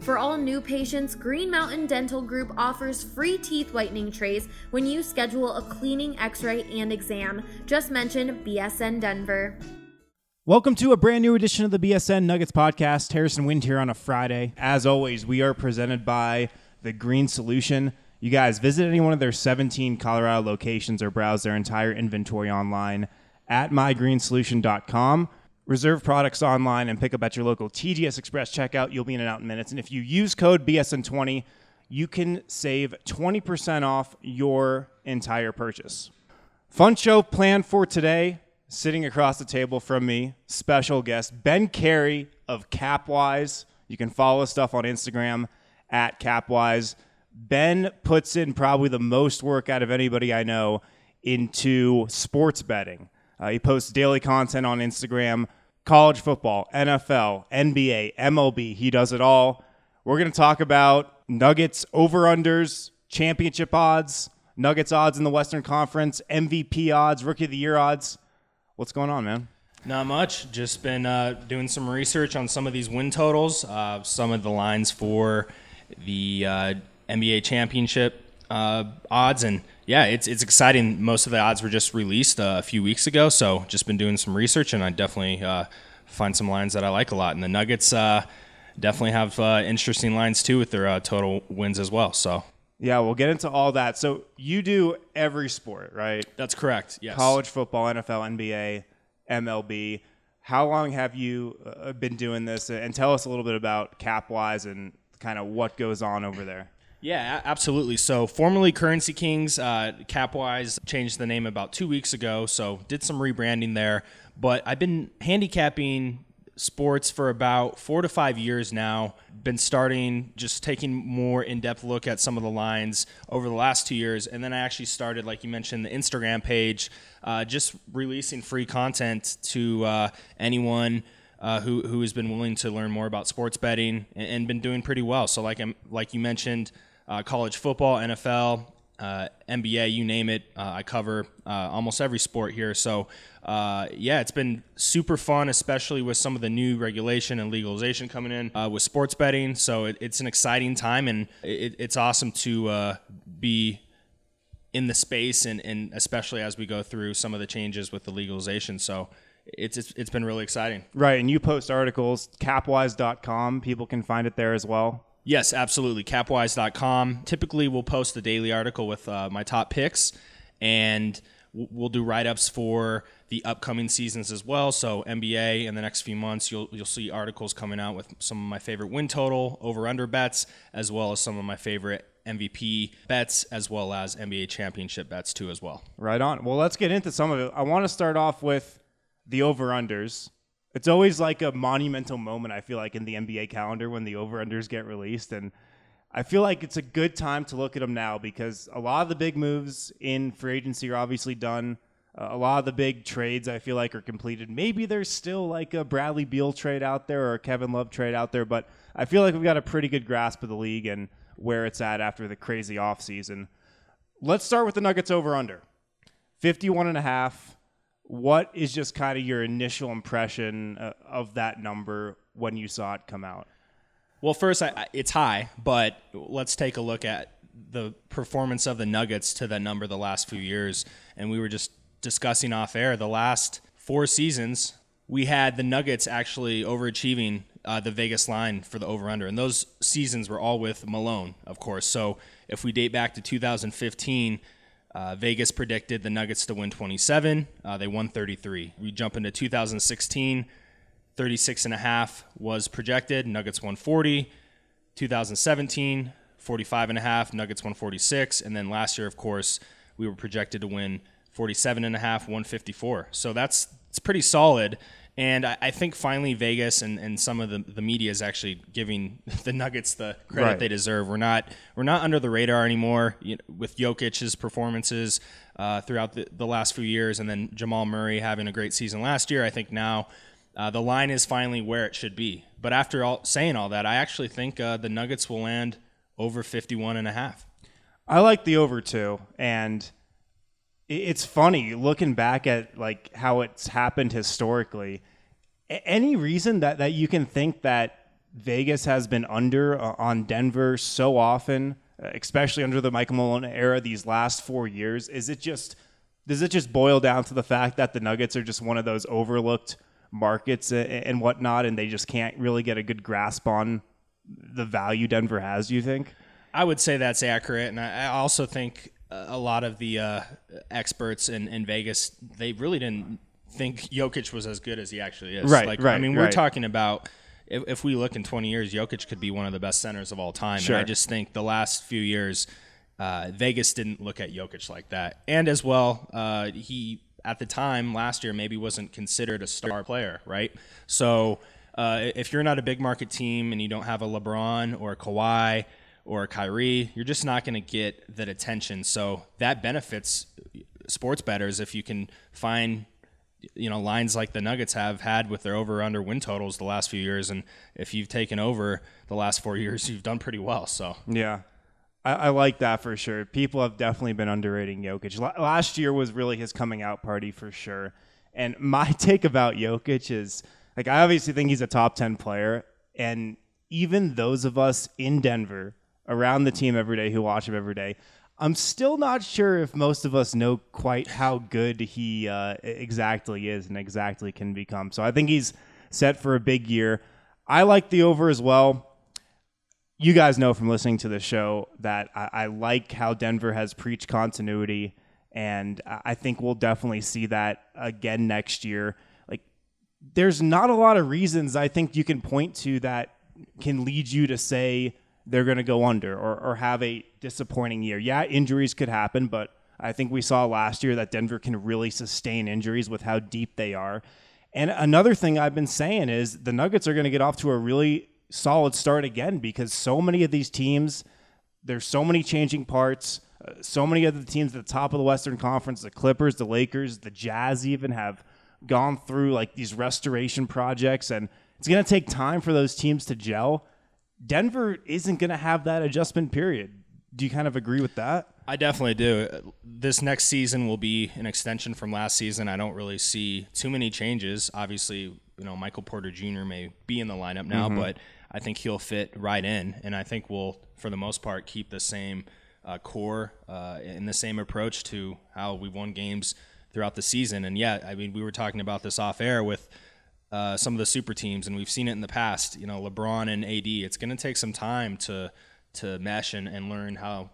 For all new patients, Green Mountain Dental Group offers free teeth whitening trays when you schedule a cleaning, x ray, and exam. Just mention BSN Denver. Welcome to a brand new edition of the BSN Nuggets podcast. Harrison Wind here on a Friday. As always, we are presented by The Green Solution. You guys visit any one of their 17 Colorado locations or browse their entire inventory online at mygreensolution.com. Reserve products online and pick up at your local TGS Express checkout. You'll be in and out in minutes. And if you use code BSN20, you can save 20% off your entire purchase. Fun show planned for today. Sitting across the table from me, special guest Ben Cary of CapWize. You can follow stuff on Instagram at CapWize. Ben puts in probably the most work out of anybody I know into sports betting. Uh, he posts daily content on Instagram, college football, NFL, NBA, MLB. He does it all. We're going to talk about Nuggets over unders, championship odds, Nuggets odds in the Western Conference, MVP odds, Rookie of the Year odds. What's going on, man? Not much. Just been uh, doing some research on some of these win totals, uh, some of the lines for the uh, NBA championship uh, odds, and yeah, it's it's exciting. Most of the odds were just released uh, a few weeks ago, so just been doing some research, and I definitely uh, find some lines that I like a lot. And the Nuggets definitely have interesting lines too with their total wins as well. So. Yeah, we'll get into all that. So you do every sport, right? That's correct. Yes. College football, NFL, NBA, MLB. How long have you uh, been doing this? And tell us a little bit about CapWize and kind of what goes on over there. Yeah, absolutely. So, formerly Currency Kings, uh, CapWize changed the name about two weeks ago. So, did some rebranding there. But I've been handicapping sports for about four to five years now. Been starting just taking more in depth look at some of the lines over the last two years. And then I actually started, like you mentioned, the Instagram page, uh, just releasing free content to uh, anyone. Uh, who, who has been willing to learn more about sports betting and, and been doing pretty well. So, like I'm, like you mentioned, uh, college football, NFL, uh, NBA, you name it. Uh, I cover uh, almost every sport here. So, uh, yeah, it's been super fun, especially with some of the new regulation and legalization coming in uh, with sports betting. So, it, it's an exciting time, and it, it's awesome to uh, be in the space, and, and especially as we go through some of the changes with the legalization. So, it's, it's, it's been really exciting. Right. And you post articles, capwize.com. People can find it there as well. Yes, absolutely. Capwize.com. Typically, we'll post a daily article with uh, my top picks, and we'll do write ups for the upcoming seasons as well. So NBA in the next few months, you'll you'll see articles coming out with some of my favorite win total over under bets, as well as some of my favorite MVP bets, as well as NBA championship bets too, as well. Right on. Well, let's get into some of it. I want to start off with the over unders. It's always like a monumental moment, I feel like, in the NBA calendar when the over unders get released. And I feel like it's a good time to look at them now because a lot of the big moves in free agency are obviously done. Uh, a lot of the big trades I feel like are completed. Maybe there's still like a Bradley Beal trade out there or a Kevin Love trade out there, but I feel like we've got a pretty good grasp of the league and where it's at after the crazy offseason. Let's start with the Nuggets over under 51 and a half. What is just kind of your initial impression uh, of that number when you saw it come out? Well, first, I, I, it's high, but let's take a look at the performance of the Nuggets to that number the last few years. And we were just discussing off air the last four seasons, we had the Nuggets actually overachieving uh, the Vegas line for the over under. And those seasons were all with Malone, of course. So if we date back to 2015, uh, Vegas predicted the Nuggets to win 27. Uh, they won 33. We jump into 2016, 36 and a half was projected. Nuggets won 40. 2017, 45 and a half. Nuggets won 46. And then last year, of course, we were projected to win 47 and a half, 154. So that's it's pretty solid. And I, I, think finally Vegas and, and some of the, the media is actually giving the Nuggets the credit right. they deserve. We're not we're not under the radar anymore you know, with Jokic's performances uh, throughout the, the last few years, and then Jamal Murray having a great season last year. I think now uh, the line is finally where it should be. But after all, saying all that, I actually think uh, the Nuggets will land over 51 and a half. I like the over too, and – it's funny looking back at like how it's happened historically. Any reason that that you can think that Vegas has been under uh, on Denver so often, uh, especially under the Michael Malone era these last 4 years? Is it just does it just boil down to the fact that the Nuggets are just one of those overlooked markets and whatnot, and they just can't really get a good grasp on the value Denver has? Do you think? I would say that's accurate, and I also think a lot of the uh, experts in, in Vegas, they really didn't think Jokic was as good as he actually is. Right, like, right. I mean, we're right. talking about if, if, we look in 20 years, Jokic could be one of the best centers of all time. Sure. And I just think the last few years, uh, Vegas didn't look at Jokic like that. And as well, uh, he at the time last year maybe wasn't considered a star player, right? So uh, if you're not a big market team and you don't have a LeBron or a Kawhi or Kyrie, you're just not going to get that attention. So that benefits sports bettors if you can find you know lines like the Nuggets have had with their over under win totals the last few years, and if you've taken over the last four years, you've done pretty well. So yeah. I, like that for sure. People have definitely been underrating Jokic. Last year was really his coming out party for sure. And my take about Jokic is like I obviously think he's a top 10 player and even those of us in Denver around the team every day who watch him every day. I'm still not sure if most of us know quite how good he uh, exactly is and exactly can become. So I think he's set for a big year. I like the over as well. You guys know from listening to the show that I, I like how Denver has preached continuity, and I think we'll definitely see that again next year. Like, there's not a lot of reasons I think you can point to that can lead you to say they're going to go under or, or have a disappointing year. Yeah, injuries could happen, but I think we saw last year that Denver can really sustain injuries with how deep they are. And another thing I've been saying is the Nuggets are going to get off to a really solid start again because so many of these teams, there's so many changing parts. Uh, so many of the teams at the top of the Western Conference, the Clippers, the Lakers, the Jazz, even have gone through like these restoration projects. And it's going to take time for those teams to gel. Denver isn't going to have that adjustment period. Do you kind of agree with that? I definitely do. This next season will be an extension from last season. I don't really see too many changes. Obviously, you know, Michael Porter Jr. may be in the lineup now, mm-hmm. but I think he'll fit right in, and I think we'll, for the most part, keep the same uh, core uh, and the same approach to how we've won games throughout the season. And yeah, I mean, we were talking about this off air with uh, some of the super teams, and we've seen it in the past. You know, LeBron and AD. It's going to take some time to to mesh and, and learn how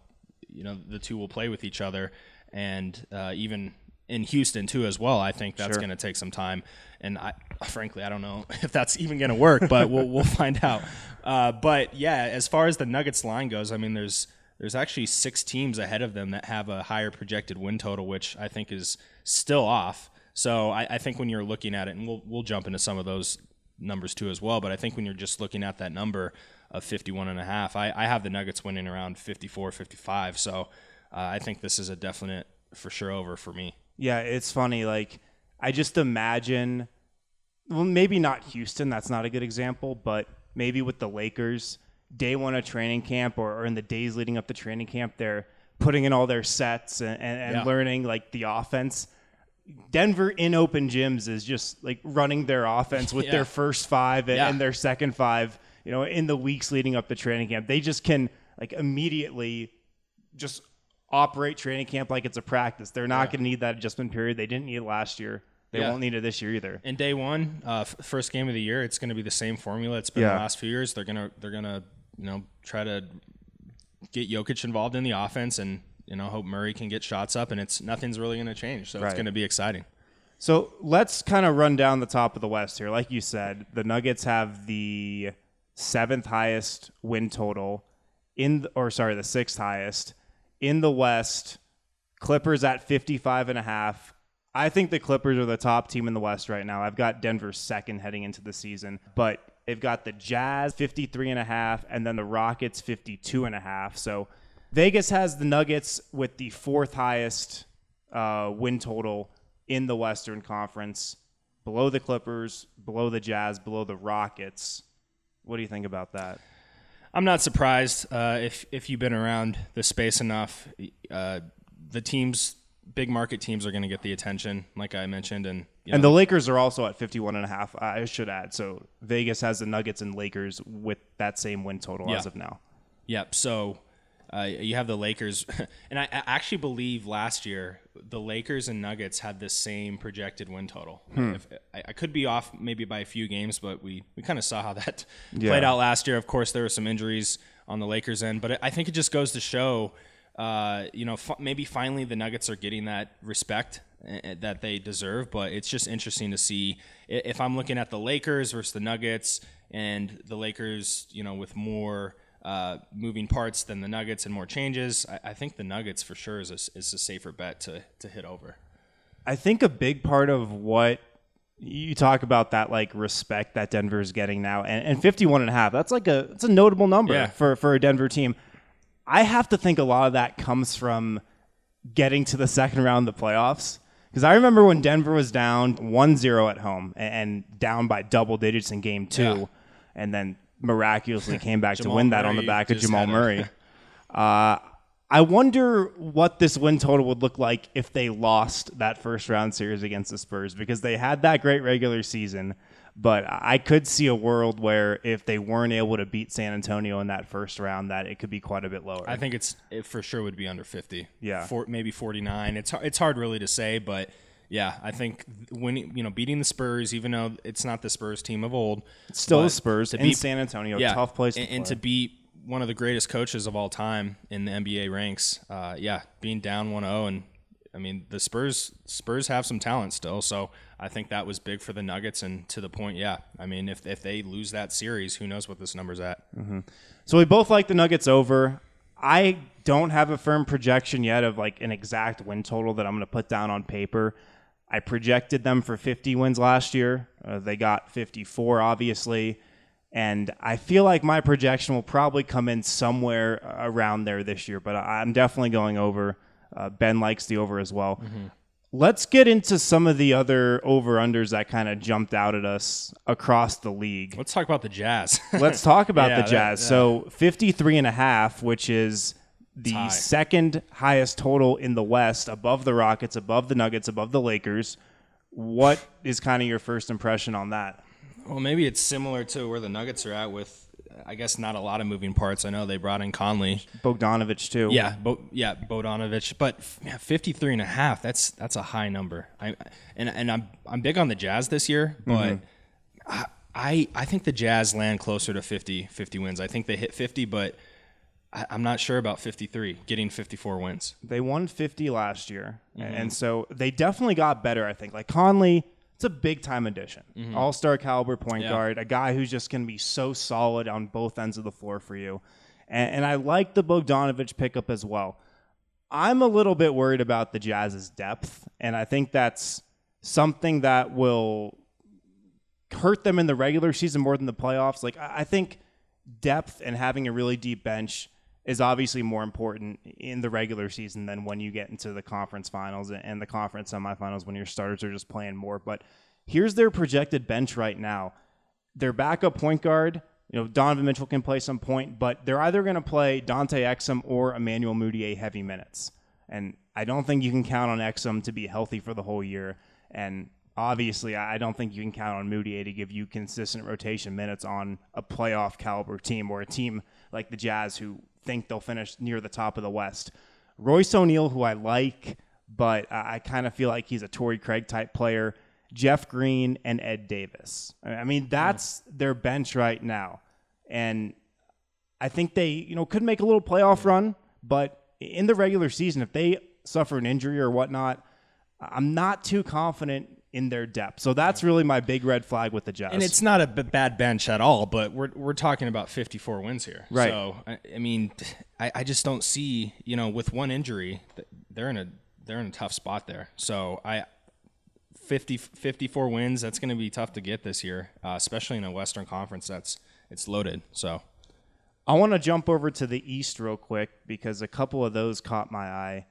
you know the two will play with each other, and uh, even in Houston too as well. I think that's sure. going to take some time, and I frankly I don't know if that's even going to work, but we'll we'll find out. Uh, but yeah, as far as the Nuggets line goes, I mean, there's there's actually six teams ahead of them that have a higher projected win total, which I think is still off. So I, I, think when you're looking at it, and we'll we'll jump into some of those numbers too as well, but I think when you're just looking at that number of 51 and a half, I, I have the Nuggets winning around 54, 55. So uh, I think this is a definite for sure over for me. Yeah, it's funny. Like, I just imagine, well, maybe not Houston. That's not a good example, but maybe with the Lakers, day one of training camp or, or in the days leading up to training camp, they're putting in all their sets and, and, and Yeah. learning like the offense. Denver in open gyms is just like running their offense with Yeah. their first five and, Yeah. and their second five. You know, in the weeks leading up to training camp, they just can like immediately just operate training camp like it's a practice. They're not going to need that adjustment period. They didn't need it last year. They Yeah. won't need it this year either. And day one, uh, f- first game of the year, it's going to be the same formula it's been Yeah. the last few years. They're gonna they're gonna you know try to get Jokic involved in the offense and you know hope Murray can get shots up, and it's nothing's really going to change. So Right. it's going to be exciting. So let's kind of run down the top of the West here. Like you said, the Nuggets have the seventh highest win total in, the, or sorry, the sixth highest in the West. Clippers at 55 and a half. I think the Clippers are the top team in the West right now. I've got Denver second heading into the season, but they've got the Jazz 53 and a half and then the Rockets 52 and a half. So Vegas has the Nuggets with the fourth highest uh, win total in the Western Conference, below the Clippers, below the Jazz, below the Rockets. What do you think about that? I'm not surprised uh, if if you've been around the space enough. Uh, the teams, big market teams, are going to get the attention, like I mentioned, and you And the Lakers are also at 51 and a half. I should add. So Vegas has the Nuggets and Lakers with that same win total Yeah. as of now. Yep. So uh, you have the Lakers, and I, I actually believe last year the Lakers and Nuggets had the same projected win total. If, I, I could be off maybe by a few games, but we we kind of saw how that played out last year. Of course, there were some injuries on the Lakers end, but I think it just goes to show. Uh, you know, f- maybe finally the Nuggets are getting that respect uh, that they deserve. But it's just interesting to see if I'm looking at the Lakers versus the Nuggets, and the Lakers, you know, with more uh, moving parts than the Nuggets and more changes. I, I think the Nuggets for sure is a, is a safer bet to to hit over. I think a big part of what you talk about that like respect that Denver's getting now and, and 51 and a half, that's like a, it's a notable number Yeah. for, for a Denver team. I have to think a lot of that comes from getting to the second round of the playoffs. Because I remember when Denver was down 1 0 at home and, and down by double digits in game two, Yeah. and then miraculously came back to win that on the back of Jamal Murray. Uh, I wonder what this win total would look like if they lost that first round series against the Spurs because they had that great regular season. But I could see a world where if they weren't able to beat San Antonio in that first round, that it could be quite a bit lower. I think it's it for sure would be under 50. Yeah. For, maybe 49. It's har- it's hard really to say, but yeah, I think winning, you know, beating the Spurs, even though it's not the Spurs team of old, it's Still the Spurs to in beat- San Antonio, yeah, tough place to and, and to beat one of the greatest coaches of all time in the NBA ranks. Uh, yeah, being down 1-0 and I mean the Spurs Spurs have some talent still, so I think that was big for the Nuggets and to the point, yeah. I mean if if they lose that series, who knows what this number's at. So we both like the Nuggets over. I don't have a firm projection yet of like an exact win total that I'm going to put down on paper. I projected them for 50 wins last year. Uh, they got 54, obviously. And I feel like my projection will probably come in somewhere around there this year, but I'm definitely going over. Uh, ben likes the over as well. Let's get into some of the other over unders that kind of jumped out at us across the league. Let's talk about the Jazz. Let's talk about Yeah, the that- Jazz. yeah. So 53 and a half, which is the high. second highest total in the West, above the Rockets, above the Nuggets, above the Lakers. What is kind of your first impression on that? Well, maybe it's similar to where the Nuggets are at with, I guess, not a lot of moving parts. I know they brought in Conley. Bogdanovich too. Yeah, Bo- yeah, Bodanovich, but yeah, 53 and a half, that's that's a high number. I and and I'm I'm big on the Jazz this year, but mm-hmm. I, I I think the Jazz land closer to 50 50 wins. I think they hit 50, but I, I'm not sure about 53, getting 54 wins. They won 50 last year. Mm-hmm. And so they definitely got better, I think. Like Conley, it's a big time addition. All star caliber point Mm-hmm. Yeah. guard, a guy who's just going to be so solid on both ends of the floor for you. And, and I like the Bogdanovich pickup as well. I'm a little bit worried about the Jazz's depth. And I think that's something that will hurt them in the regular season more than the playoffs. Like, I I think depth and having a really deep bench is obviously more important in the regular season than when you get into the conference finals and the conference semifinals when your starters are just playing more. But here's their projected bench right now. Their backup point guard, you know, Donovan Mitchell can play some point, but they're either going to play Dante Exum or Emmanuel Mudiay heavy minutes. And I don't think you can count on Exum to be healthy for the whole year. And obviously, I don't think you can count on Mudiay to give you consistent rotation minutes on a playoff caliber team or a team like the Jazz who think they'll finish near the top of the West. Royce O'Neal, who I like, but I kind of feel like he's a Torrey Craig type player. Jeff Green and Ed Davis. I mean, mm. that's their bench right now. And I think they, you know, could make a little playoff run, but in the regular season, if they suffer an injury or whatnot, I'm not too confident in their depth. So that's really my big red flag with the Jazz. And it's not a b- bad bench at all, but we're we're talking about 54 wins here. Right. So I, I mean, I, I just don't see you know with one injury they're in a they're in a tough spot there. So I 50 54 wins that's going to be tough to get this year, uh, especially in a Western Conference that's it's loaded. So I want to jump over to the East real quick because a couple of those caught my eye.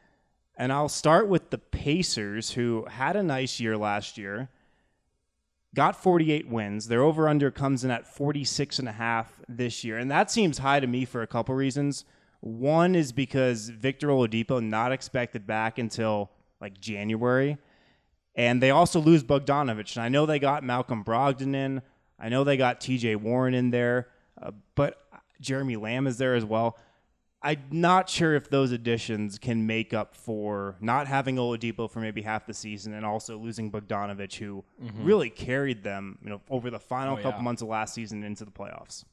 And I'll start with the Pacers, who had a nice year last year, got 48 wins. Their over under comes in at 46 and a half this year. And that seems high to me for a couple reasons. One is because Victor Oladipo not expected back until like January. And they also lose Bogdanovich. And I know they got Malcolm Brogdon in. I know they got TJ Warren in there. Uh, but Jeremy Lamb is there as well. I'm not sure if those additions can make up for not having Oladipo for maybe half the season and also losing Bogdanovich, who mm-hmm. really carried them, you know, over the final oh, couple yeah. months of last season into the playoffs.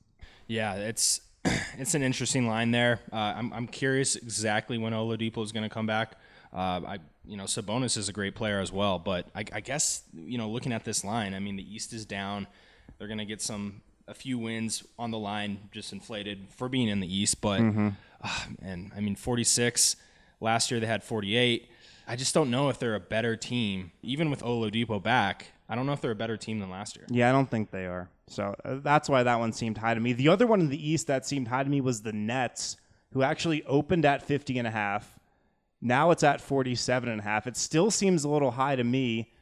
Yeah, it's it's an interesting line there. Uh, I'm I'm curious exactly when Oladipo is going to come back. Uh, I you know Sabonis is a great player as well, but I, I guess you know looking at this line, I mean the East is down. They're going to get some a few wins on the line, just inflated for being in the East. But mm-hmm. uh, and I mean, 46 last year they had 48. I just don't know if they're a better team, even with Oladipo back. I don't know if they're a better team than last year. Yeah, I don't think they are. So uh, that's why that one seemed high to me. The other one in the East that seemed high to me was the Nets, who actually opened at 50 and a half. Now it's at 47 and a half. It still seems a little high to me.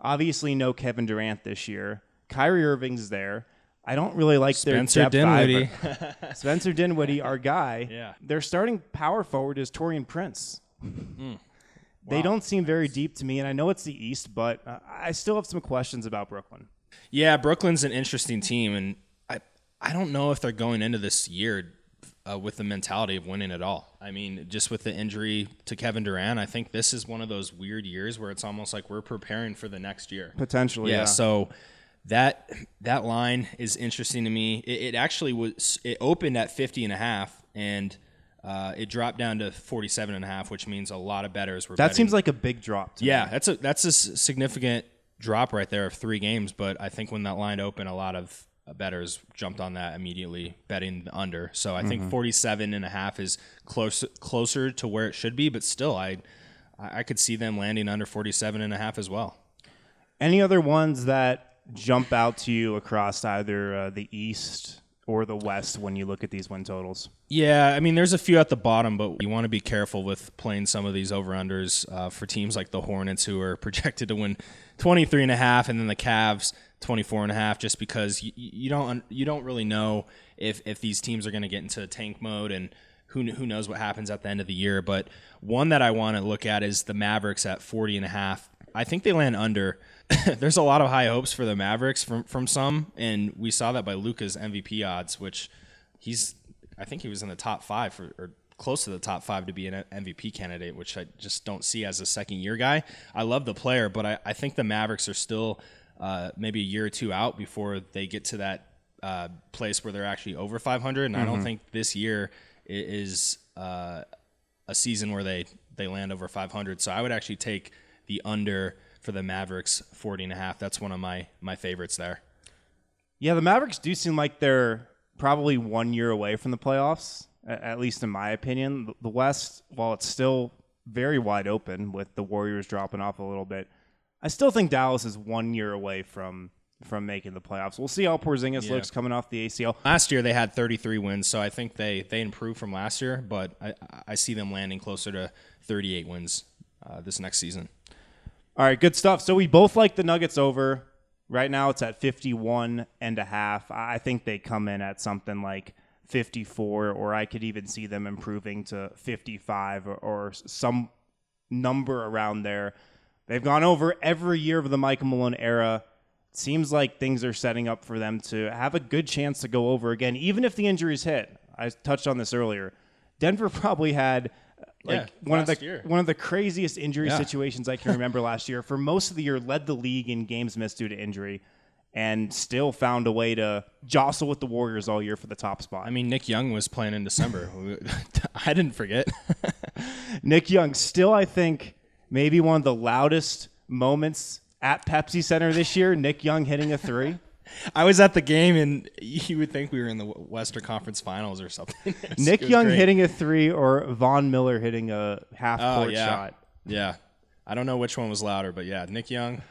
Obviously, no Kevin Durant this year. Kyrie Irving's there. I don't really like Spencer their Dinwiddie. Spencer Dinwiddie, our guy. Yeah. Their starting power forward is Taurean Prince. Mm. Wow. They don't seem very deep to me, and I know it's the East, but uh, I still have some questions about Brooklyn. Yeah, Brooklyn's an interesting team, and I I don't know if they're going into this year uh, with the mentality of winning at all. I mean, just with the injury to Kevin Durant, I think this is one of those weird years where it's almost like we're preparing for the next year. Potentially, yeah. yeah. So that that line is interesting to me. It, it, actually was it opened at 50 and a half and uh, it dropped down to 47 and a half, which means a lot of bettors were. That betting. seems like a big drop. yeah, me. that's a that's a significant drop right there of three games. But I think when that line opened, a lot of bettors jumped on that immediately, betting the under. So I mm-hmm. think 47 and a half is close closer to where it should be, but still, I I could see them landing under 47 and a half as well. Any other ones that jump out to you across either uh, the East or the West when you look at these win totals? Yeah, I mean, there's a few at the bottom, but you want to be careful with playing some of these over unders uh, for teams like the Hornets, who are projected to win 23 and a half, and then the Cavs 24 and a half, just because you, you don't you don't really know if if these teams are going to get into tank mode and. Who, who knows what happens at the end of the year but one that i want to look at is the mavericks at 40 and a half i think they land under there's a lot of high hopes for the Mavericks from from some, and we saw that by Luka's MVP odds, which he's I think he was in the top five for, or close to the top five to be an MVP candidate, which I just don't see as a second year guy. I love the player, but I, I think the Mavericks are still uh, maybe a year or two out before they get to that uh, place where they're actually over 500. And mm-hmm. I don't mm-hmm. think this year is uh, a season where they, they land over 500. So I would actually take the under for the Mavericks 40 and a half. That's one of my my favorites there. Yeah, the Mavericks do seem like they're probably one year away from the playoffs, at least in my opinion. The West, while it's still very wide open with the Warriors dropping off a little bit, I still think Dallas is one year away from from making the playoffs. We'll see how Porzingis Yeah. looks coming off the ACL. Last year they had 33 wins, so I think they they improved from last year, but I, I see them landing closer to 38 wins uh, this next season. All right, good stuff. So we both like the Nuggets over. Right now it's at 51 and a half. I think they come in at something like 54 or I could even see them improving to 55 or, or some number around there. They've gone over every year of the Michael Malone era. Seems like things are setting up for them to have a good chance to go over again, even if the injuries hit. I touched on this earlier. Denver probably had like Yeah, one of the year. one of the craziest injury Yeah. situations I can remember last year. For most of the year, led the league in games missed due to injury, and still found a way to jostle with the Warriors all year for the top spot. I mean, Nick Young was playing in December. I didn't forget. Nick Young, still, I think, maybe one of the loudest moments at Pepsi Center this year. Nick Young hitting a three. I was at the game, and you would think we were in the Western Conference Finals or something. Nick Young great. hitting a three or Von Miller hitting a half Oh court yeah, shot. yeah. I don't know which one was louder, but yeah, Nick Young.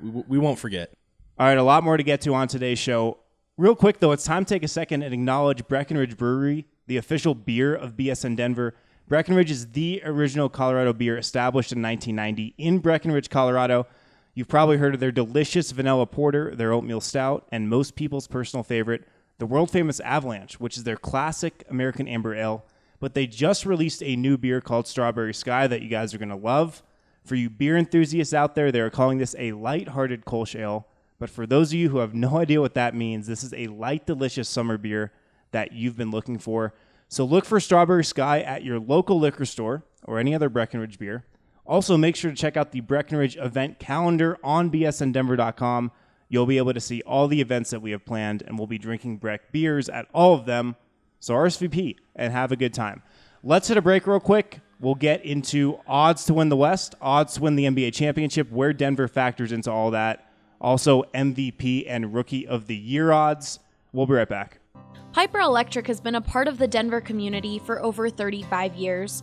We, we won't forget. All right, a lot more to get to on today's show. Real quick, though, it's time to take a second and acknowledge Breckenridge Brewery, the official beer of BSN Denver. Breckenridge is the original Colorado beer established in 1990 in Breckenridge, Colorado. You've probably heard of their delicious vanilla porter, their oatmeal stout, and most people's personal favorite, the world famous Avalanche, which is their classic American amber ale. But they just released a new beer called Strawberry Sky that you guys are going to love. For you beer enthusiasts out there, they are calling this a light-hearted Kolsch ale. But for those of you who have no idea what that means, this is a light, delicious summer beer that you've been looking for. So look for Strawberry Sky at your local liquor store or any other Breckenridge beer. Also, make sure to check out the Breckenridge event calendar on bsndenver.com. You'll be able to see all the events that we have planned, and we'll be drinking Breck beers at all of them. So RSVP and have a good time. Let's hit a break real quick. We'll get into odds to win the West, odds to win the NBA championship, where Denver factors into all that. Also, MVP and Rookie of the Year odds. We'll be right back. Piper Electric has been a part of the Denver community for over 35 years.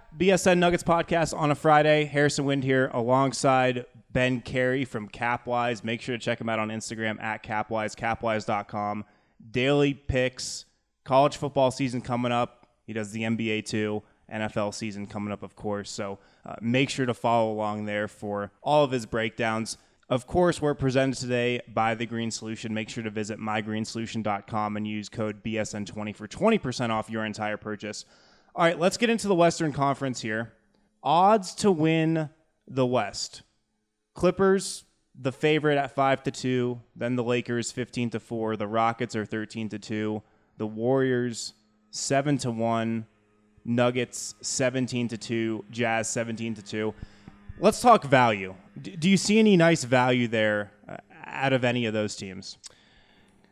BSN Nuggets podcast on a Friday. Harrison Wind here alongside Ben Cary from CapWize. Make sure to check him out on Instagram at CapWize, capwize.com. Daily picks, college football season coming up. He does the NBA too, NFL season coming up, of course. So uh, make sure to follow along there for all of his breakdowns. Of course, we're presented today by The Green Solution. Make sure to visit mygreensolution.com and use code BSN20 for 20% off your entire purchase. All right, let's get into the Western Conference here. Odds to win the West. Clippers, the favorite at 5 to 2, then the Lakers 15 to 4, the Rockets are 13 to 2, the Warriors 7 to 1, Nuggets 17 to 2, Jazz 17 to 2. Let's talk value. Do you see any nice value there uh, out of any of those teams?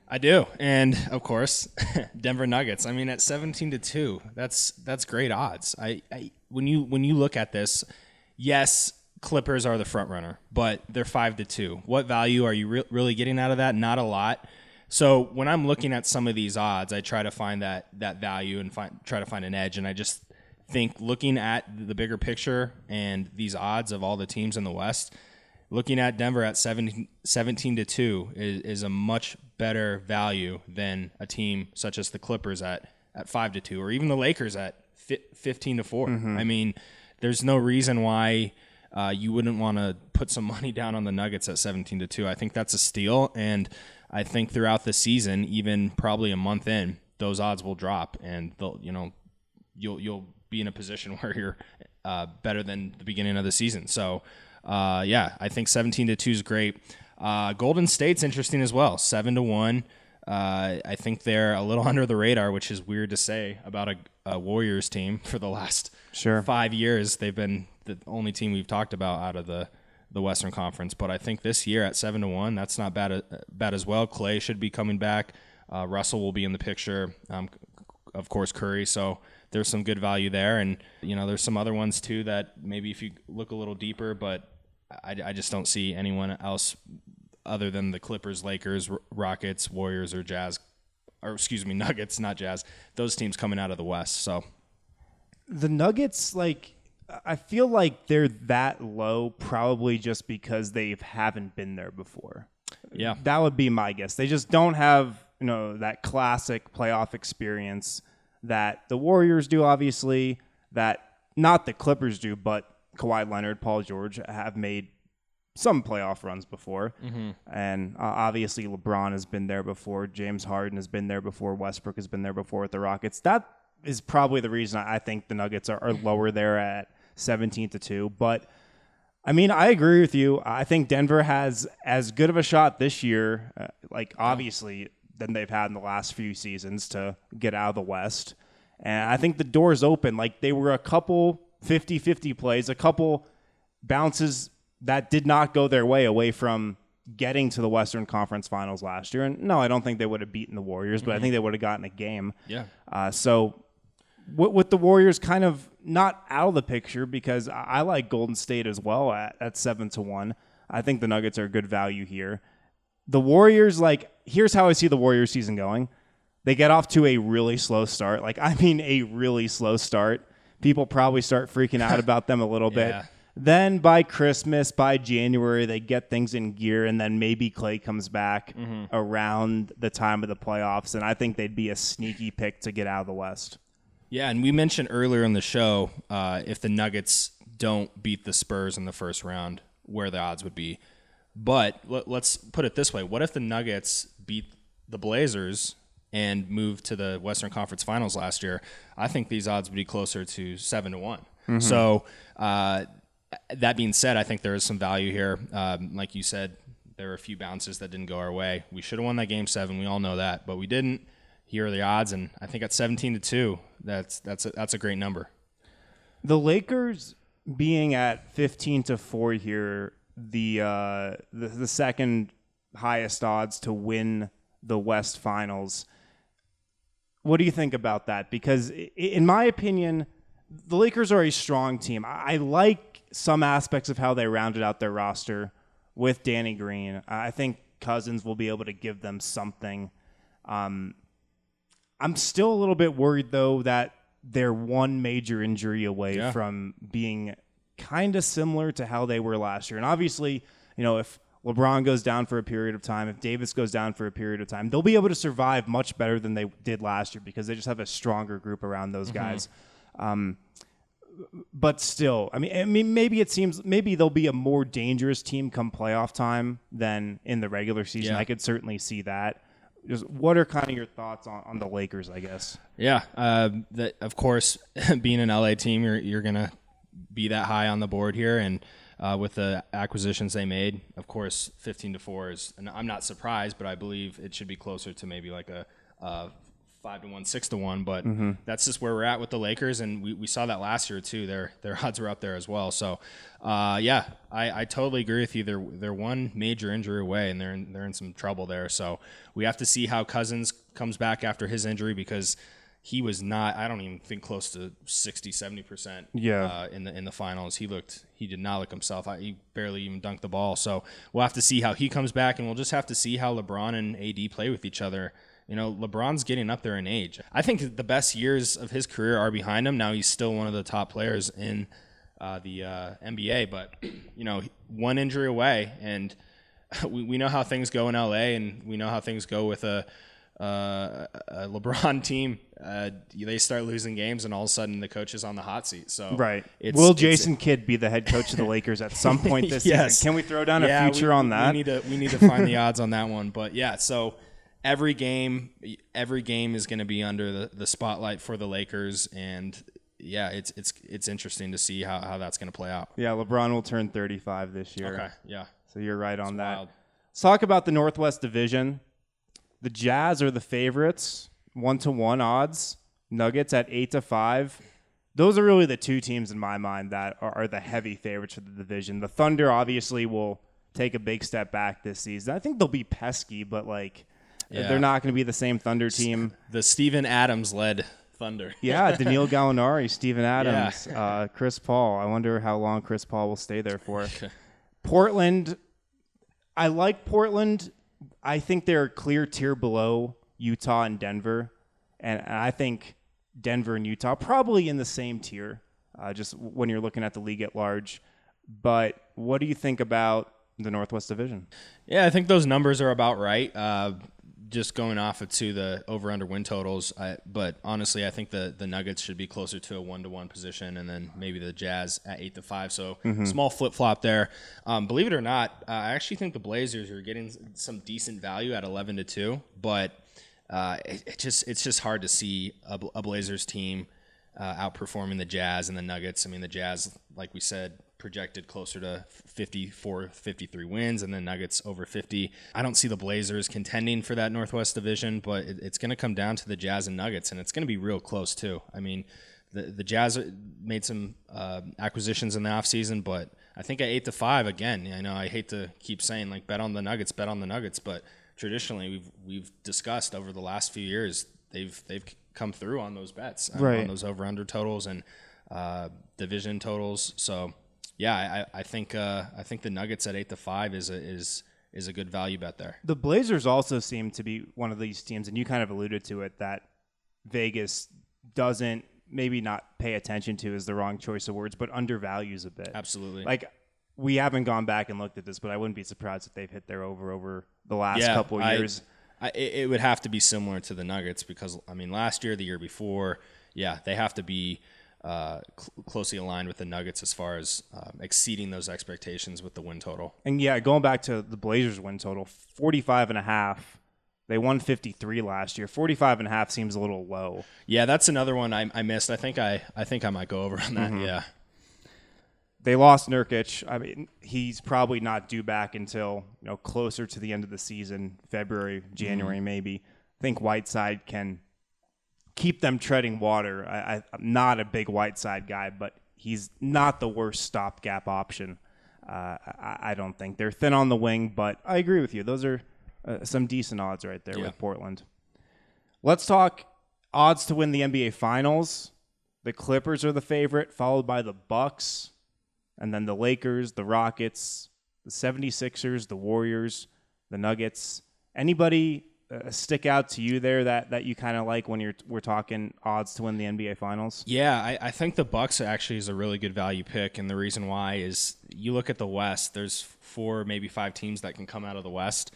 I do, and of course, Denver Nuggets. I mean, at seventeen to two, that's that's great odds. I, I when you when you look at this, yes, Clippers are the front runner, but they're five to two. What value are you re- really getting out of that? Not a lot. So when I'm looking at some of these odds, I try to find that that value and find try to find an edge, and I just think looking at the bigger picture and these odds of all the teams in the West, looking at Denver at 17, 17 to 2 is, is a much better value than a team such as the Clippers at, at 5 to 2 or even the Lakers at 15 to 4. Mm-hmm. I mean, there's no reason why uh, you wouldn't want to put some money down on the Nuggets at 17 to 2. I think that's a steal and I think throughout the season, even probably a month in, those odds will drop and they'll, you know, you'll you'll be in a position where you're uh, better than the beginning of the season. So, uh, yeah, I think 17 to 2 is great. Uh, Golden State's interesting as well, 7 to 1. Uh, I think they're a little under the radar, which is weird to say about a, a Warriors team for the last Sure. five years. They've been the only team we've talked about out of the, the Western Conference. But I think this year at 7 to 1, that's not bad, uh, bad as well. Clay should be coming back. Uh, Russell will be in the picture. Um, of course, Curry. So there's some good value there. And, you know, there's some other ones too that maybe if you look a little deeper, but I, I just don't see anyone else other than the Clippers, Lakers, Rockets, Warriors, or Jazz, or excuse me, Nuggets, not Jazz. Those teams coming out of the West. So the Nuggets, like, I feel like they're that low probably just because they haven't been there before. yeah, That would be my guess. They just don't have, you know, that classic playoff experience that the Warriors do, obviously, that not the Clippers do, but Kawhi Leonard, Paul George have made some playoff runs before. And uh, obviously, LeBron has been there before. James Harden has been there before. Westbrook has been there before with the Rockets. That is probably the reason I think the Nuggets are, are lower there at 17 to 2. But I mean, I agree with you. I think Denver has as good of a shot this year, uh, like obviously, than they've had in the last few seasons to get out of the West. And I think the door's open. Like they were a couple 50 50 plays, a couple bounces that did not go their way away from getting to the Western Conference Finals last year. And no, I don't think they would have beaten the Warriors, but I think they would have gotten a game. yeah. Uh, so with, with the Warriors kind of not out of the picture because I, I like Golden State as well at, at seven to one. I think the Nuggets are a good value here. The Warriors, like, here's how I see the Warriors season going. They get off to a really slow start. Like, I mean, a really slow start. People probably start freaking out about them a little bit. Yeah. Then by Christmas, by January, they get things in gear, and then maybe Clay comes back around the time of the playoffs, and I think they'd be a sneaky pick to get out of the West. Yeah, and we mentioned earlier in the show uh, if the Nuggets don't beat the Spurs in the first round, where the odds would be. But let, let's put it this way: What if the Nuggets beat the Blazers and move to the Western Conference Finals last year? I think these odds would be closer to seven to one. So uh, that being said, I think there is some value here. Um, like you said, there were a few bounces that didn't go our way. We should have won that game seven. We all know that, but we didn't. Here are the odds, and I think at seventeen to two, that's that's a, that's a great number. The Lakers being at 15 to 4 here, the, uh, the the second highest odds to win the West Finals. What do you think about that? Because in my opinion, the Lakers are a strong team. I like some aspects of how they rounded out their roster with Danny Green. I think Cousins will be able to give them something. Um, I'm still a little bit worried though that they're one major injury away Yeah. from being kind of similar to how they were last year. And obviously, you know, if LeBron goes down for a period of time, if Davis goes down for a period of time, they'll be able to survive much better than they did last year because they just have a stronger group around those guys. Um, but still, I mean, I mean, maybe it seems maybe they'll be a more dangerous team come playoff time than in the regular season. Yeah. I could certainly see that. Just what are kind of your thoughts on, on the Lakers? I guess. Yeah, uh, that of course, being an LA team, you're you're gonna be that high on the board here, and uh, with the acquisitions they made, of course, 15 to four is. And I'm not surprised, but I believe it should be closer to maybe like a. Uh, Five to one, six to one, but that's just where we're at with the Lakers, and we, we saw that last year too. Their their odds were up there as well. So, uh, yeah, I, I totally agree with you. They're they're one major injury away, and they're in, they're in some trouble there. So we have to see how Cousins comes back after his injury because he was not I don't even think close to 60 70% Yeah. uh, in the in the finals he looked he did not look himself I, he barely even dunked the ball so we'll have to see how he comes back and we'll just have to see how LeBron and AD play with each other you know LeBron's getting up there in age I think the best years of his career are behind him now he's still one of the top players in uh, the uh, NBA. But you know, one injury away, and we, we know how things go in LA, and we know how things go with a, uh, a LeBron team. Uh, they start losing games, and all of a sudden the coach is on the hot seat. So Right. Will Jason Kidd be the head coach of the Lakers at some point this Yes. season? Can we throw down Yeah, a future we- on we that? need to we need to find the odds on that one. But yeah, so every game every game is going to be under the, the spotlight for the Lakers, and yeah, it's it's it's interesting to see how, how that's going to play out. yeah, LeBron will turn 35 this year. Okay, yeah, So you're right on that. wild. Let's talk about the Northwest Division. The Jazz are the favorites, one to one odds. Nuggets at eight to five. Those are really the two teams in my mind that are, are the heavy favorites for the division. The Thunder obviously will take a big step back this season. I think they'll be pesky, but like Yeah. they're not going to be the same Thunder team. the Steven Adams led Thunder. Yeah, Danilo Gallinari, Steven Adams, uh, Chris Paul. I wonder how long Chris Paul will stay there for. Portland, I like Portland. I think they're a clear tier below Utah and Denver, and and I think Denver and Utah probably in the same tier. Uh, just when you're looking at the league at large. But what do you think about the Northwest Division? Yeah, I think those numbers are about right. Uh, just going off of to the over under win totals, I, but honestly, I think the the Nuggets should be closer to a one to one position, and then maybe the Jazz at eight to five. So small flip flop there. Um, believe it or not, uh, I actually think the Blazers are getting some decent value at eleven to two, but uh, it, it just it's just hard to see a, a Blazers team uh, outperforming the Jazz and the Nuggets. I mean, the Jazz, like we said, projected closer to 54, 53 wins, and the Nuggets over 50. I don't see the Blazers contending for that Northwest Division, but it, it's going to come down to the Jazz and Nuggets, and it's going to be real close, too. I mean, the, the Jazz made some uh, acquisitions in the offseason, but I think at 8 to 5, again, I know I hate to keep saying, like, bet on the Nuggets, bet on the Nuggets, but traditionally we've, we've discussed over the last few years, they've, they've come through on those bets, uh, Right. on those over under totals and uh, division totals. So yeah, I, I think uh, I think the Nuggets at eight to five is a, is is a good value bet there. The Blazers also seem to be one of these teams, and you kind of alluded to it, that Vegas doesn't maybe not pay attention to is the wrong choice of words, but undervalues a bit. Absolutely. Like we haven't gone back and looked at this, but I wouldn't be surprised if they've hit their over over the last yeah, couple of years. I, it, it would have to be similar to the Nuggets because I mean last year, the year before, yeah, they have to be uh, cl- closely aligned with the Nuggets as far as um, exceeding those expectations with the win total. And yeah, going back to the Blazers win total, 45 and a half. They won 53 last year. 45 and a half seems a little low. Yeah, that's another one I, I missed. I think I I think I might go over on that. Yeah. They lost Nurkic. I mean, he's probably not due back until you know closer to the end of the season, February, January, maybe. I think Whiteside can keep them treading water. I, I'm not a big Whiteside guy, but he's not the worst stopgap option. Uh, I, I don't think they're thin on the wing, but I agree with you. Those are uh, some decent odds right there Yeah. with Portland. Let's talk odds to win the NBA Finals. The Clippers are the favorite, followed by the Bucks, and then the Lakers, the Rockets, the 76ers, the Warriors, the Nuggets. Anybody uh, stick out to you there that, that you kind of like when you're we're talking odds to win the NBA Finals? Yeah, I, I think the Bucks actually is a really good value pick, and the reason why is you look at the West. There's four, maybe five teams that can come out of the West.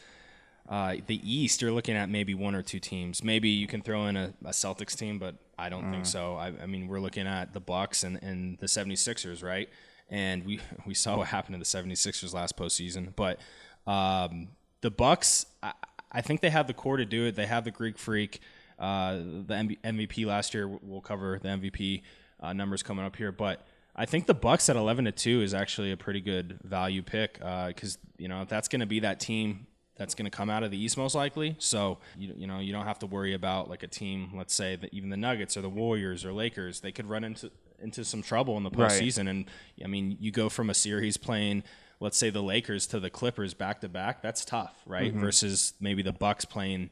Uh, the East, you're looking at maybe one or two teams. Maybe you can throw in a, a Celtics team, but I don't think so. I, I mean, we're looking at the Bucks and, and the 76ers, right? And we we saw what happened in the 76ers last postseason. But um, the Bucks, I, I think they have the core to do it. They have the Greek Freak. Uh, the MV- MVP last year, we'll cover the MVP uh, numbers coming up here, but I think the Bucks at eleven to two is actually a pretty good value pick because you know that's going to be that team that's going to come out of the East most likely. So you, you know you don't have to worry about like a team, let's say that even the Nuggets or the Warriors or Lakers, they could run into into some trouble in the Right. postseason. And I mean, you go from a series playing, let's say the Lakers to the Clippers back to back. That's tough, right? Mm-hmm. Versus maybe the Bucks playing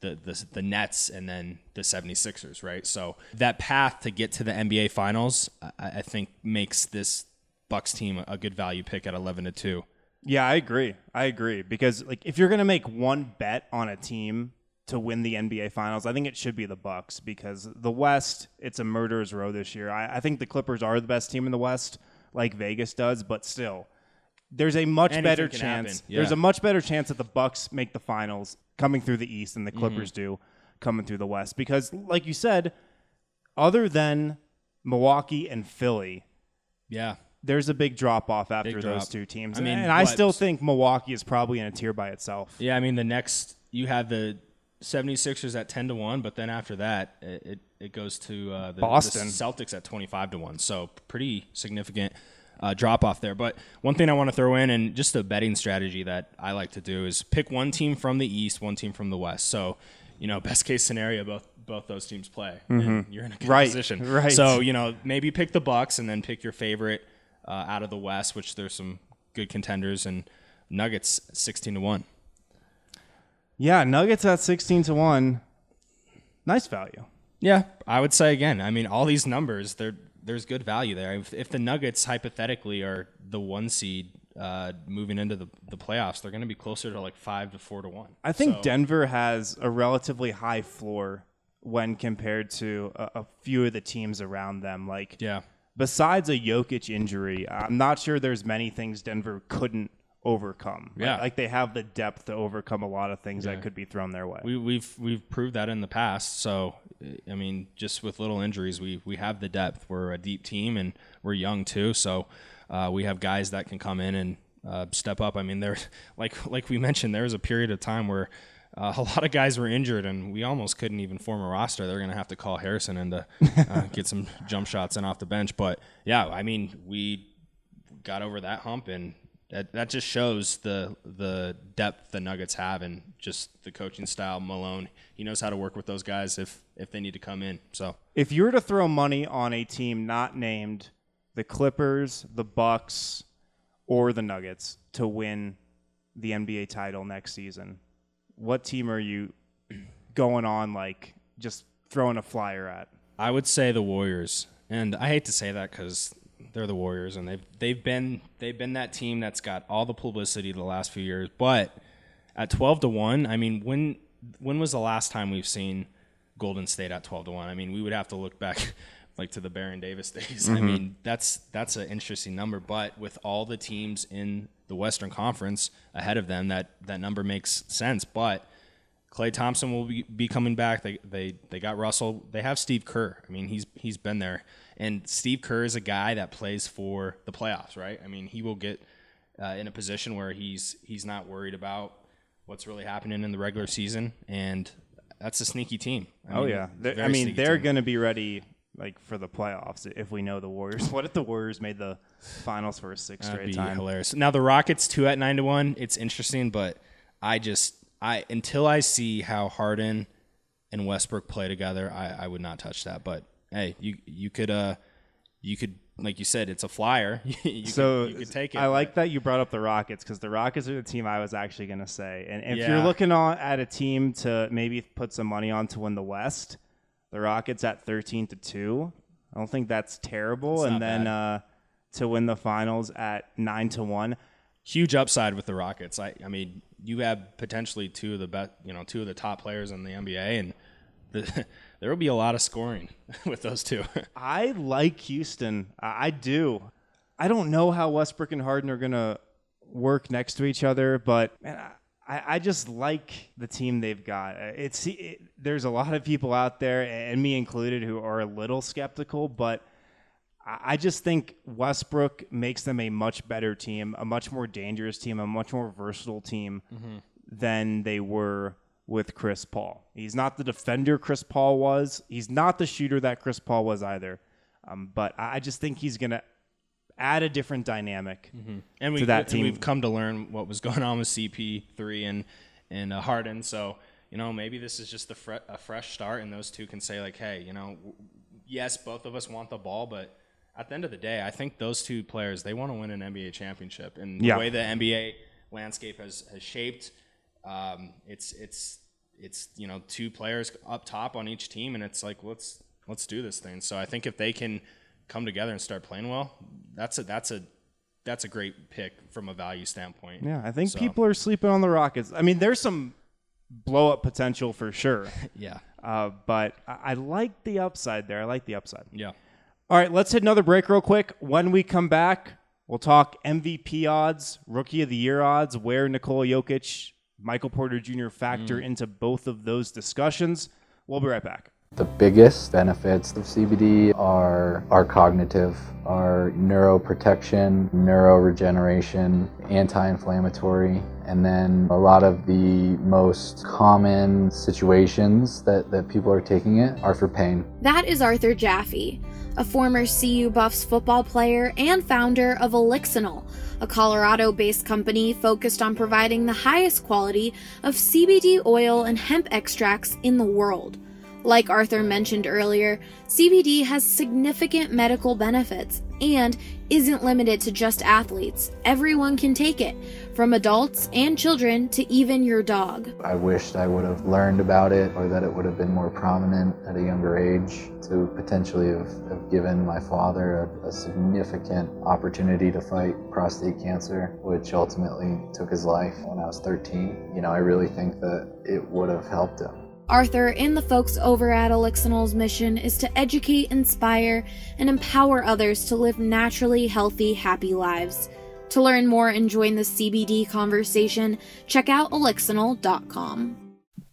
the, the the Nets and then the 76ers, right? So that path to get to the NBA Finals, I, I think makes this Bucks team a good value pick at 11 to two. Yeah, I agree. I agree because like if you're gonna make one bet on a team to win the NBA Finals, I think it should be the Bucks because the West it's a murderer's row this year. I, I think the Clippers are the best team in the West, like Vegas does, but still, there's a much Anything better chance. happen, There's a much better chance that the Bucks make the finals coming through the East than the Mm-hmm. Clippers do coming through the West because, like you said, other than Milwaukee and Philly, Yeah. there's a big drop off after Big those drop. two teams. I mean, and I what? still think Milwaukee is probably in a tier by itself. Yeah, I mean the next you have the 76ers at 10 to 1, but then after that it it, it goes to uh, the, the Boston. Celtics at 25 to 1. So pretty significant uh, drop off there. But one thing I want to throw in and just a betting strategy that I like to do is pick one team from the East, one team from the West. So, you know, best case scenario both both those teams play. And you're in a good Mm-hmm. Right, position. right. So, you know, maybe pick the Bucks and then pick your favorite uh, out of the West, which there's some good contenders and Nuggets 16 to 1. Yeah, Nuggets at 16 to 1. Nice value. Yeah, I would say again. I mean, all these numbers, there's good value there. If, if the Nuggets hypothetically are the one seed uh, moving into the, the playoffs, they're going to be closer to like five to four to one. I think So- Denver has a relatively high floor when compared to a, a few of the teams around them. Like, Yeah, besides a Jokic injury, I'm not sure there's many things Denver couldn't overcome. Yeah. Like, they have the depth to overcome a lot of things that could be thrown their way. we, we've we've proved that in the past. So, I mean, just with little injuries, we we have the depth. We're a deep team and we're young too. So, uh, we have guys that can come in and uh, step up. I mean, there, like like we mentioned, there was a period of time where. Uh, a lot of guys were injured, and we almost couldn't even form a roster. They're going to have to call Harrison in to uh, get some jump shots in off the bench. But yeah, I mean, we got over that hump, and that, that just shows the the depth the Nuggets have, and just the coaching style. Malone, he knows how to work with those guys if if they need to come in. So if you were to throw money on a team not named the Clippers, the Bucks, or the Nuggets to win the NBA title next season, what team are you going on like just throwing a flyer at? I would say the Warriors, and I hate to say that because they're the Warriors, and they've they've been they've been that team that's got all the publicity the last few years. But at twelve to one, I mean, when when was the last time we've seen Golden State at twelve to one? I mean, we would have to look back like to the Baron Davis days. I mm-hmm. mean, that's that's an interesting number. But with all the teams in the Western Conference ahead of them, that that number makes sense. But Klay Thompson will be, be coming back. They, they they got Russell. They have Steve Kerr. I mean, he's he's been there, and Steve Kerr is a guy that plays for the playoffs, right? I mean, he will get uh, in a position where he's he's not worried about what's really happening in the regular season, and that's a sneaky team. I Oh mean, yeah, They're- I mean they're going to be ready like for the playoffs if we know the Warriors. What if the Warriors made the finals for a sixth That'd straight be time? hilarious. Now the Rockets two at nine to one. It's interesting, but I just I until I see how Harden and Westbrook play together, I, I would not touch that. But hey, you you could uh you could like you said, it's a flyer. you So could, you could take it. I like that you brought up the Rockets because the Rockets are the team I was actually going to say. And if you're looking on at a team to maybe put some money on to win the West, the Rockets at 13 to two. I don't think that's terrible. It's and then uh, to win the finals at nine to one. Huge upside with the Rockets. I, I mean, you have potentially two of the best, you know, two of the top players in the NBA, and the, there will be a lot of scoring with those two. I like Houston. I, do. I don't know how Westbrook and Harden are gonna work next to each other, but man, I, I just like the team they've got. It's it, there's a lot of people out there, and me included, who are a little skeptical, but I just think Westbrook makes them a much better team, a much more dangerous team, a much more versatile team than they were with Chris Paul. He's not the defender Chris Paul was. He's not the shooter that Chris Paul was either. Um, but I just think he's going to add a different dynamic. and we to that and team. we've come to learn what was going on with CP3 and and uh, Harden. So you know, maybe this is just a, fre- a fresh start, and those two can say like, hey, you know, w- yes, both of us want the ball, but at the end of the day, I think those two players they want to win an NBA championship, and Yeah. the way the NBA landscape has has shaped, um, it's it's it's you know two players up top on each team, and it's like let's let's do this thing. So I think if they can come together and start playing well, that's a that's a that's a great pick from a value standpoint. Yeah, I think So, people are sleeping on the Rockets. I mean, there's some blow up potential for sure. Yeah, Uh, but I, I like the upside there. I like the upside. yeah. All right, let's hit another break real quick. When we come back, we'll talk MVP odds, Rookie of the Year odds, where Nikola Jokic, Michael Porter Jr. factor mm. into both of those discussions. We'll be right back. The biggest benefits of CBD are are cognitive, are neuroprotection, neuroregeneration, anti-inflammatory, and then a lot of the most common situations that, that people are taking it are for pain. That is Arthur Jaffe, a former CU Buffs football player and founder of Elixinol, a Colorado based company focused on providing the highest quality of CBD oil and hemp extracts in the world. Like Arthur mentioned earlier, CBD has significant medical benefits and isn't limited to just athletes. Everyone can take it, from adults and children to even your dog. I wished I would have learned about it or that it would have been more prominent at a younger age to potentially have, have given my father a, a significant opportunity to fight prostate cancer, which ultimately took his life when I was 13. You know, I really think that it would have helped him. Arthur and the folks over at Elixinol's mission is to educate, inspire, and empower others to live naturally healthy, happy lives. To learn more and join the CBD conversation, check out elixinol.com.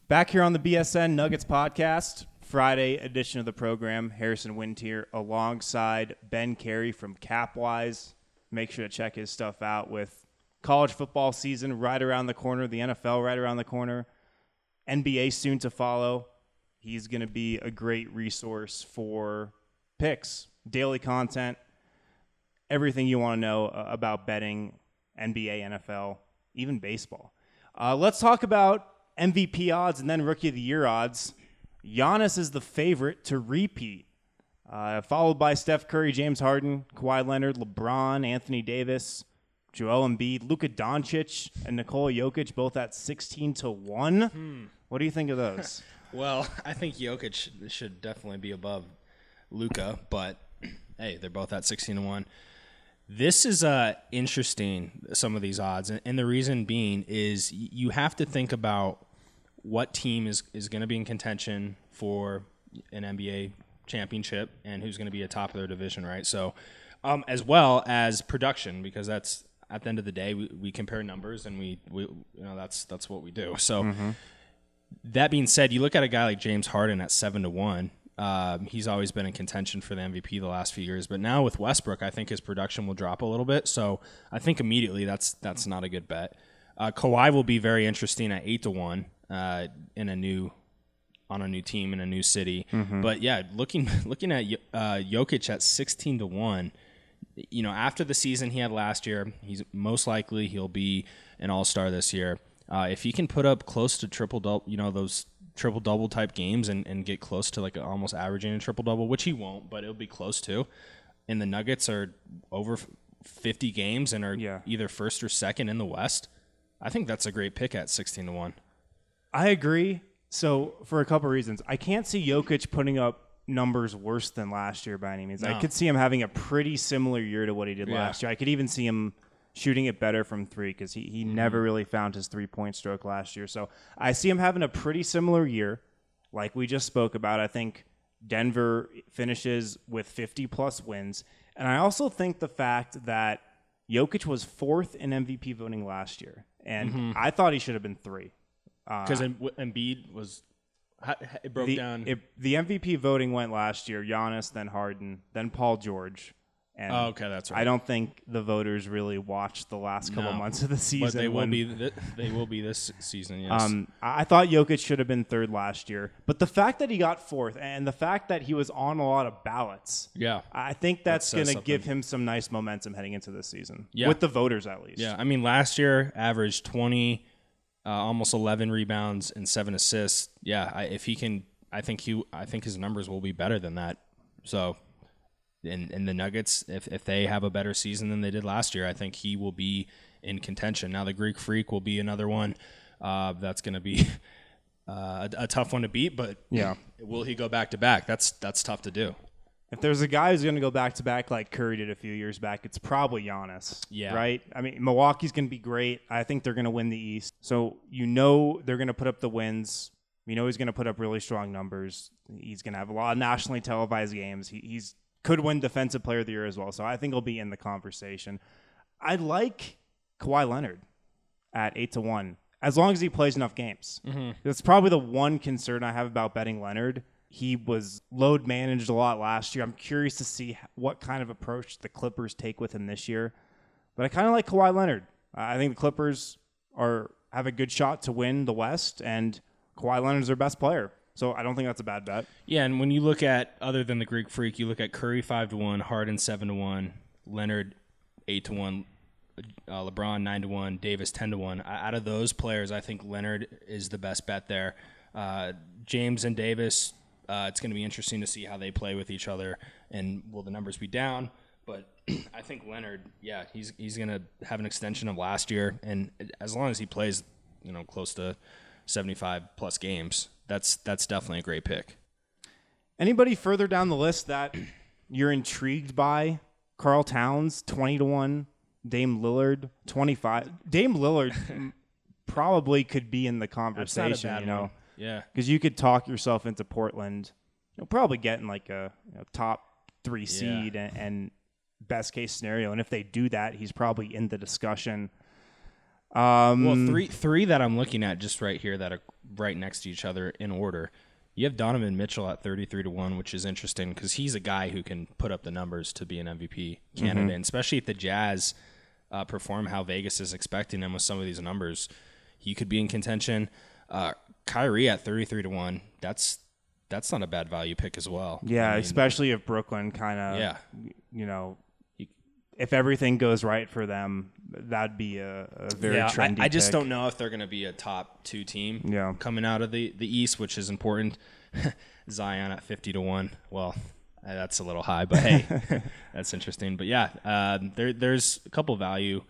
Back here on the BSN Nuggets podcast, Friday edition of the program. Harrison Wind here alongside Ben Cary from CapWize. Make sure to check his stuff out with college football season right around the corner, the NFL right around the corner. NBA soon to follow. He's going to be a great resource for picks, daily content, everything you want to know uh, about betting, NBA, NFL, even baseball. Uh, let's talk about MVP odds and then Rookie of the Year odds. Giannis is the favorite to repeat, uh, followed by Steph Curry, James Harden, Kawhi Leonard, LeBron, Anthony Davis, Joel Embiid, Luka Doncic, and Nikola Jokic, both at 16 to 1. What do you think of those? Well, I think Jokic should definitely be above Luka, but hey, they're both at 16 to 1. This is uh, interesting, some of these odds. And, and the reason being is you have to think about what team is, is going to be in contention for an NBA championship and who's going to be a top of their division, right? So, um, as well as production, because that's at the end of the day, we, we compare numbers and we, we, you know, that's, that's what we do. So, that being said, you look at a guy like James Harden at seven to one. Um, he's always been in contention for the MVP the last few years, but now with Westbrook, I think his production will drop a little bit. So I think immediately that's that's not a good bet. Uh, Kawhi will be very interesting at eight to one uh, in a new on a new team in a new city. But yeah, looking looking at uh, Jokic at sixteen to one, you know, after the season he had last year, he's most likely he'll be an All Star this year. Uh, if he can put up close to triple double, you know, those triple double type games and, and get close to like almost averaging a triple double, which he won't, but it'll be close to. And the Nuggets are over 50 games and are Yeah. either first or second in the West. I think that's a great pick at 16 to 1. I agree. So for a couple reasons, I can't see Jokic putting up numbers worse than last year by any means. I could see him having a pretty similar year to what he did Yeah. last year. I could even see him shooting it better from three because he, he Mm-hmm. never really found his three point stroke last year. So I see him having a pretty similar year, like we just spoke about. I think Denver finishes with 50 plus wins. And I also think the fact that Jokic was fourth in MVP voting last year. And Mm-hmm. I thought he should have been three. Because Embiid was, it broke the, down. it- the MVP voting went last year. Giannis, then Harden, then Paul George. And Oh, okay, that's right. I don't think the voters really watched the last couple No. months of the season. but they will be th- they will be this season. Yes. Um, I thought Jokic should have been third last year, but the fact that he got fourth and the fact that he was on a lot of ballots, yeah. I think that's says going to give him some nice momentum heading into this season Yeah. with the voters at least. Yeah, I mean, last year averaged twenty, uh, almost eleven rebounds and seven assists. Yeah, I, if he can, I think he, I think his numbers will be better than that. So, in the Nuggets, if if they have a better season than they did last year, I think he will be in contention. Now, the Greek Freak will be another one. Uh, that's going to be. Uh, a, a tough one to beat, but Yeah. will he go back to back? That's that's tough to do. If there's a guy who's going to go back to back like Curry did a few years back, it's probably Giannis. Yeah. Right? I mean, Milwaukee's going to be great. I think they're going to win the East. So you know they're going to put up the wins. You know he's going to put up really strong numbers. He's going to have a lot of nationally televised games. He, he's could win Defensive Player of the Year as well. So I think he'll be in the conversation. I like Kawhi Leonard at eight to one as long as he plays enough games. Mm-hmm. That's probably the one concern I have about betting Leonard. He was load managed a lot last year. I'm curious to see what kind of approach the Clippers take with him this year. But I kind of like Kawhi Leonard. I think the Clippers are have a good shot to win the West, and Kawhi Leonard's their best player. So I don't think that's a bad bet. Yeah, and when you look at other than the Greek Freak, you look at Curry five to one, Harden seven to one, Leonard eight to one, uh, LeBron nine to one, Davis ten to one. Out of those players, I think Leonard is the best bet there. Uh, James and Davis, uh, it's going to be interesting to see how they play with each other, and will the numbers be down? But I think Leonard, yeah, he's he's going to have an extension of last year, and as long as he plays, you know, close to seventy five plus games, that's that's definitely a great pick. Anybody further down the list that you're intrigued by? Karl Towns, 20 to 1. Dame Lillard, 25. Dame Lillard probably could be in the That's not a conversation, you know, one. Yeah. because you could talk yourself into Portland. You'll probably get in like a you know, top three seed and, and best case scenario. And if they do that, he's probably in the discussion. Um, Well, three three that I'm looking at just right here that are right next to each other in order. You have Donovan Mitchell at 33 to 1, which is interesting because he's a guy who can put up the numbers to be an MVP candidate, and especially if the Jazz uh, perform how Vegas is expecting them with some of these numbers. He could be in contention. Uh, Kyrie at 33 to 1. That's that's not a bad value pick as well. Yeah, I mean, especially if Brooklyn kind of, Yeah. you know, if everything goes right for them, that'd be a, a very yeah, trendy. I, I just pick. don't know if they're going to be a top two team Yeah. coming out of the, the East, which is important. Zion at 50 to 1. Well, uh, that's a little high, but hey, that's interesting. But yeah, um, there, there's a couple value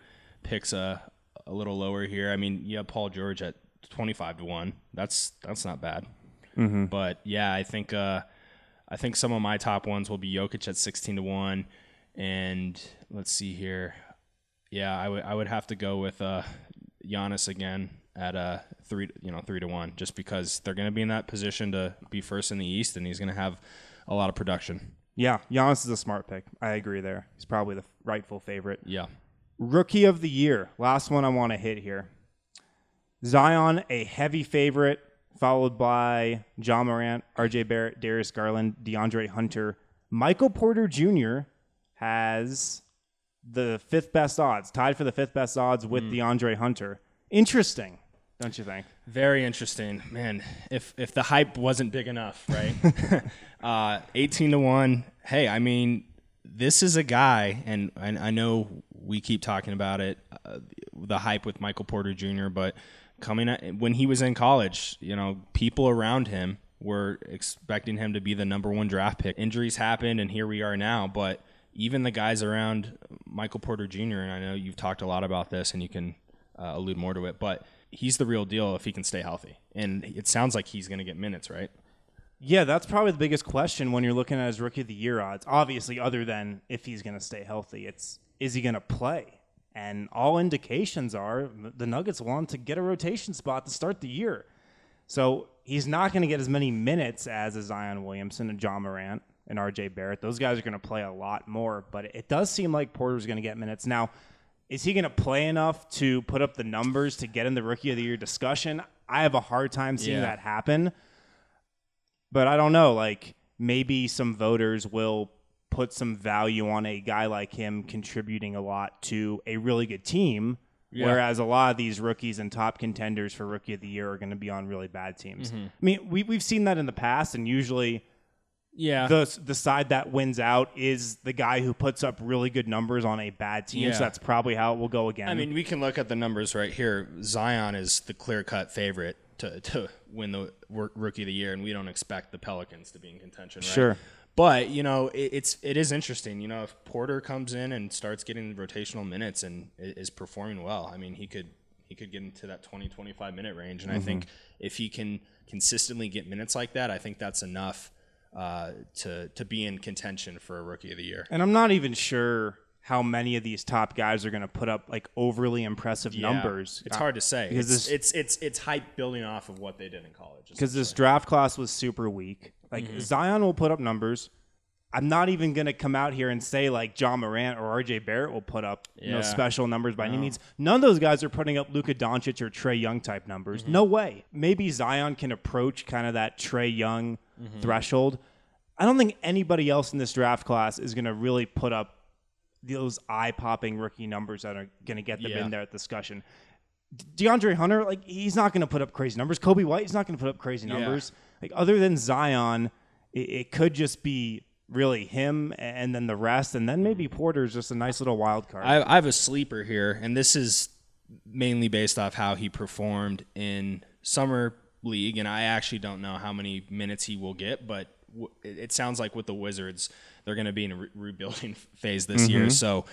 picks uh, a little lower here. I mean, you have Paul George at 25 to 1. That's that's not bad. But yeah, I think uh, I think some of my top ones will be Jokic at 16 to 1 and let's see here. Yeah, I would I would have to go with uh Giannis again at uh three you know three to one just because they're going to be in that position to be first in the East and he's going to have a lot of production. Yeah, Giannis is a smart pick. I agree there. He's probably the rightful favorite. Yeah. Rookie of the year. Last one I want to hit here. Zion, a heavy favorite, followed by Ja Morant, RJ Barrett, Darius Garland, DeAndre Hunter. Michael Porter Jr. has the fifth best odds, tied for the fifth best odds with DeAndre Hunter. Interesting, don't you think? Very interesting, man. If if the hype wasn't big enough, right? uh, eighteen to one. Hey, I mean, this is a guy, and I, I know we keep talking about it, uh, the hype with Michael Porter Jr. But coming at, when he was in college, you know, people around him were expecting him to be the number one draft pick. Injuries happened, and here we are now. But even the guys around Michael Porter Jr. and I know you've talked a lot about this, and you can uh, allude more to it, but he's the real deal if he can stay healthy. And it sounds like he's going to get minutes, right? Yeah, that's probably the biggest question when you're looking at his rookie of the year odds. Obviously, other than if he's going to stay healthy, it's is he going to play? And all indications are the Nuggets want to get a rotation spot to start the year. So he's not going to get as many minutes as a Zion Williamson and Ja Morant and RJ Barrett. Those guys are going to play a lot more, but it does seem like Porter's going to get minutes. Now, is he going to play enough to put up the numbers to get in the rookie of the year discussion? I have a hard time seeing Yeah. that happen. But I don't know, like maybe some voters will put some value on a guy like him contributing a lot to a really good team. Yeah. Whereas a lot of these rookies and top contenders for rookie of the year are going to be on really bad teams. Mm-hmm. I mean, we, we've seen that in the past, and usually Yeah. the the side that wins out is the guy who puts up really good numbers on a bad team. Yeah. So that's probably how it will go again. I mean, we can look at the numbers right here. Zion is the clear cut favorite to, to win the wor- rookie of the year, and we don't expect the Pelicans to be in contention, right? Sure. But you know, it, it's it is interesting. You know, if Porter comes in and starts getting rotational minutes and is performing well, I mean, he could he could get into that 20 25 minute range, and I mm-hmm. think if he can consistently get minutes like that, I think that's enough uh, to to be in contention for a rookie of the year. and I'm not even sure how many of these top guys are going to put up like overly impressive Yeah. numbers. It's hard to say. because It's, this- it's it's it's hype building off of what they did in college. because this draft class was super weak. Like Mm-hmm. Zion will put up numbers. I'm not even going to come out here and say like Ja Morant or RJ Barrett will put up you know special numbers by any means. None of those guys are putting up Luka Doncic or Trae Young type numbers. Mm-hmm. No way. Maybe Zion can approach kind of that Trae Young Mm-hmm. threshold. I don't think anybody else in this draft class is going to really put up those eye popping rookie numbers that are going to get them Yeah. in there at discussion. DeAndre Hunter, like he's not going to put up crazy numbers. Coby White, he's not going to put up crazy Yeah. numbers. Like other than Zion, it, it could just be really him and then the rest, and then maybe mm-hmm. Porter's just a nice little wild card. I, I have a sleeper here, and this is mainly based off how he performed in summer league, and I actually don't know how many minutes he will get, but it sounds like with the Wizards, they're going to be in a re- rebuilding phase this year, so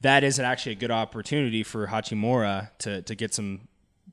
that is actually a good opportunity for Hachimura to to get some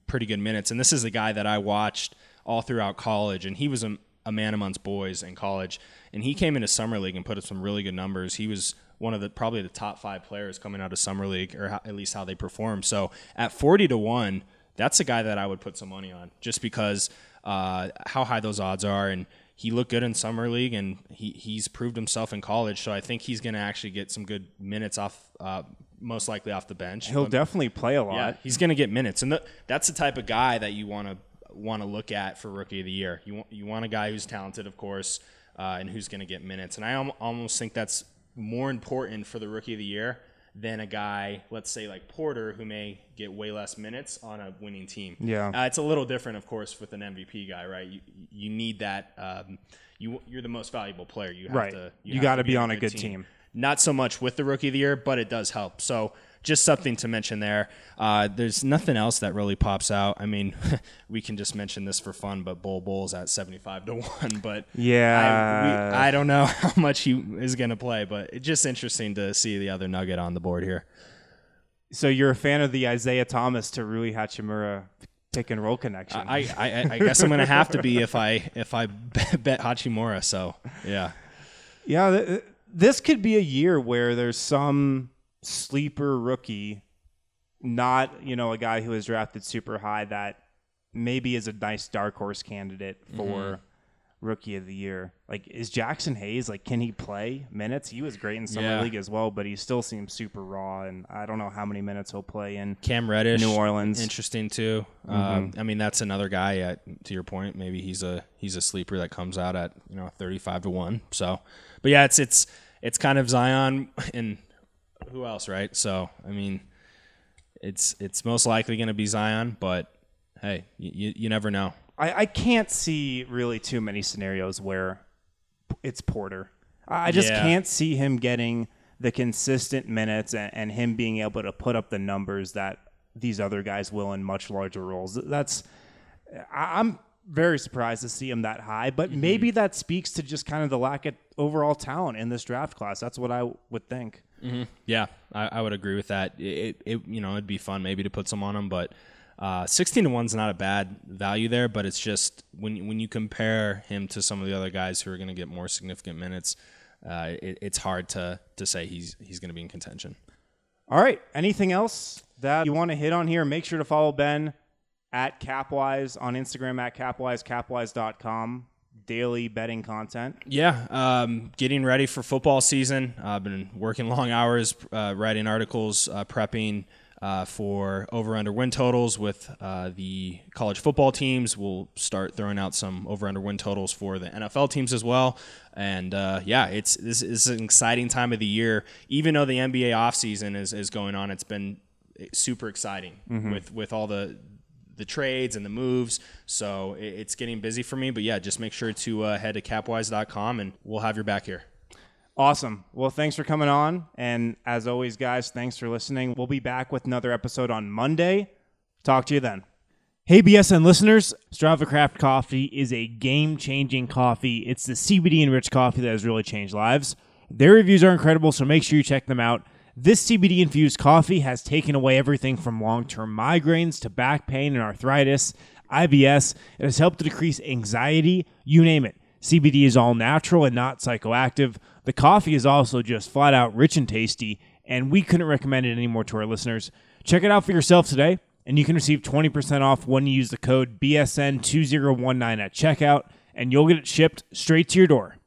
pretty good minutes. And this is a guy that I watched all throughout college, and he was a, a man amongst boys in college. And he came into summer league and put up some really good numbers. He was one of the probably the top five players coming out of summer league, or how, at least how they performed. So at forty to one, that's a guy that I would put some money on, just because uh, how high those odds are, and he looked good in summer league, and he he's proved himself in college. So I think he's going to actually get some good minutes off, uh, most likely off the bench. He'll But- definitely play a lot. yeah, he's going to get minutes, and the, that's the type of guy that you want to want to look at for rookie of the year. You want you want a guy who's talented, of course, uh, and who's going to get minutes. And I al- almost think that's more important for the rookie of the year than a guy, let's say like Porter, who may get way less minutes on a winning team. Yeah. uh, it's a little different, of course, with an MVP guy, right? You you need that. Um, you you're the most valuable player. You have Right. to. You have gotta to be on a good team. Not so much with the rookie of the year, but it does help. So just something to mention there. Uh, there's nothing else that really pops out. I mean, we can just mention this for fun, but Bol Bol's at 75 to one. But Yeah. I, we, I don't know how much he is going to play, but it's just interesting to see the other nugget on the board here. So you're a fan of the Isaiah Thomas to Rui Hachimura pick and roll connection. I, I, I guess I'm going to have to be if I if I bet Hachimura. So yeah, Yeah, this could be a year where there's some sleeper rookie, not you know a guy who is drafted super high that maybe is a nice dark horse candidate for rookie of the year. Like, is Jaxson Hayes like? Can he play minutes? He was great in summer Yeah. league as well, but he still seems super raw, and I don't know how many minutes he'll play in. Cam Reddish, New Orleans. interesting too. Um, I mean, that's another guy. At to your point, maybe he's a he's a sleeper that comes out at you know thirty five to one. So, but yeah, it's it's it's kind of Zion and who else, right? So, I mean, it's it's most likely going to be Zion, but hey, you, you never know. I, I can't see really too many scenarios where it's Porter. I just Yeah. can't see him getting the consistent minutes and, and him being able to put up the numbers that these other guys will in much larger roles. That's I'm very surprised to see him that high, but Mm-hmm. maybe that speaks to just kind of the lack of overall talent in this draft class. That's what I would think. Yeah, I, I would agree with that. It, it you know it'd be fun maybe to put some on him, but uh, sixteen to one's not a bad value there. But it's just when when you compare him to some of the other guys who are going to get more significant minutes, uh, it, it's hard to to say he's he's going to be in contention. All right. Anything else that you want to hit on here? Make sure to follow Ben at CapWize on Instagram at CapWize, capwize.com. Daily betting content. Yeah, um, getting ready for football season. I've been working long hours, uh, writing articles, uh, prepping uh, for over under win totals with uh, the college football teams. We'll start throwing out some over under win totals for the NFL teams as well. And uh, yeah, it's this is an exciting time of the year. Even though the NBA offseason is, is going on, it's been super exciting with with all the the trades and the moves. So it- it's getting busy for me. But yeah, just make sure to uh, head to capwize.com and we'll have your back here. Awesome. Well, thanks for coming on. And as always, guys, thanks for listening. We'll be back with another episode on Monday. Talk to you then. Hey, BSN listeners, Strava Craft Coffee is a game changing coffee. It's the CBD enriched coffee that has really changed lives. Their reviews are incredible, so make sure you check them out. This CBD infused coffee has taken away everything from long term migraines to back pain and arthritis, IBS. It has helped to decrease anxiety, you name it. CBD is all natural and not psychoactive. The coffee is also just flat out rich and tasty, and we couldn't recommend it anymore to our listeners. Check it out for yourself today, and you can receive 20% off when you use the code BSN2019 at checkout, and you'll get it shipped straight to your door.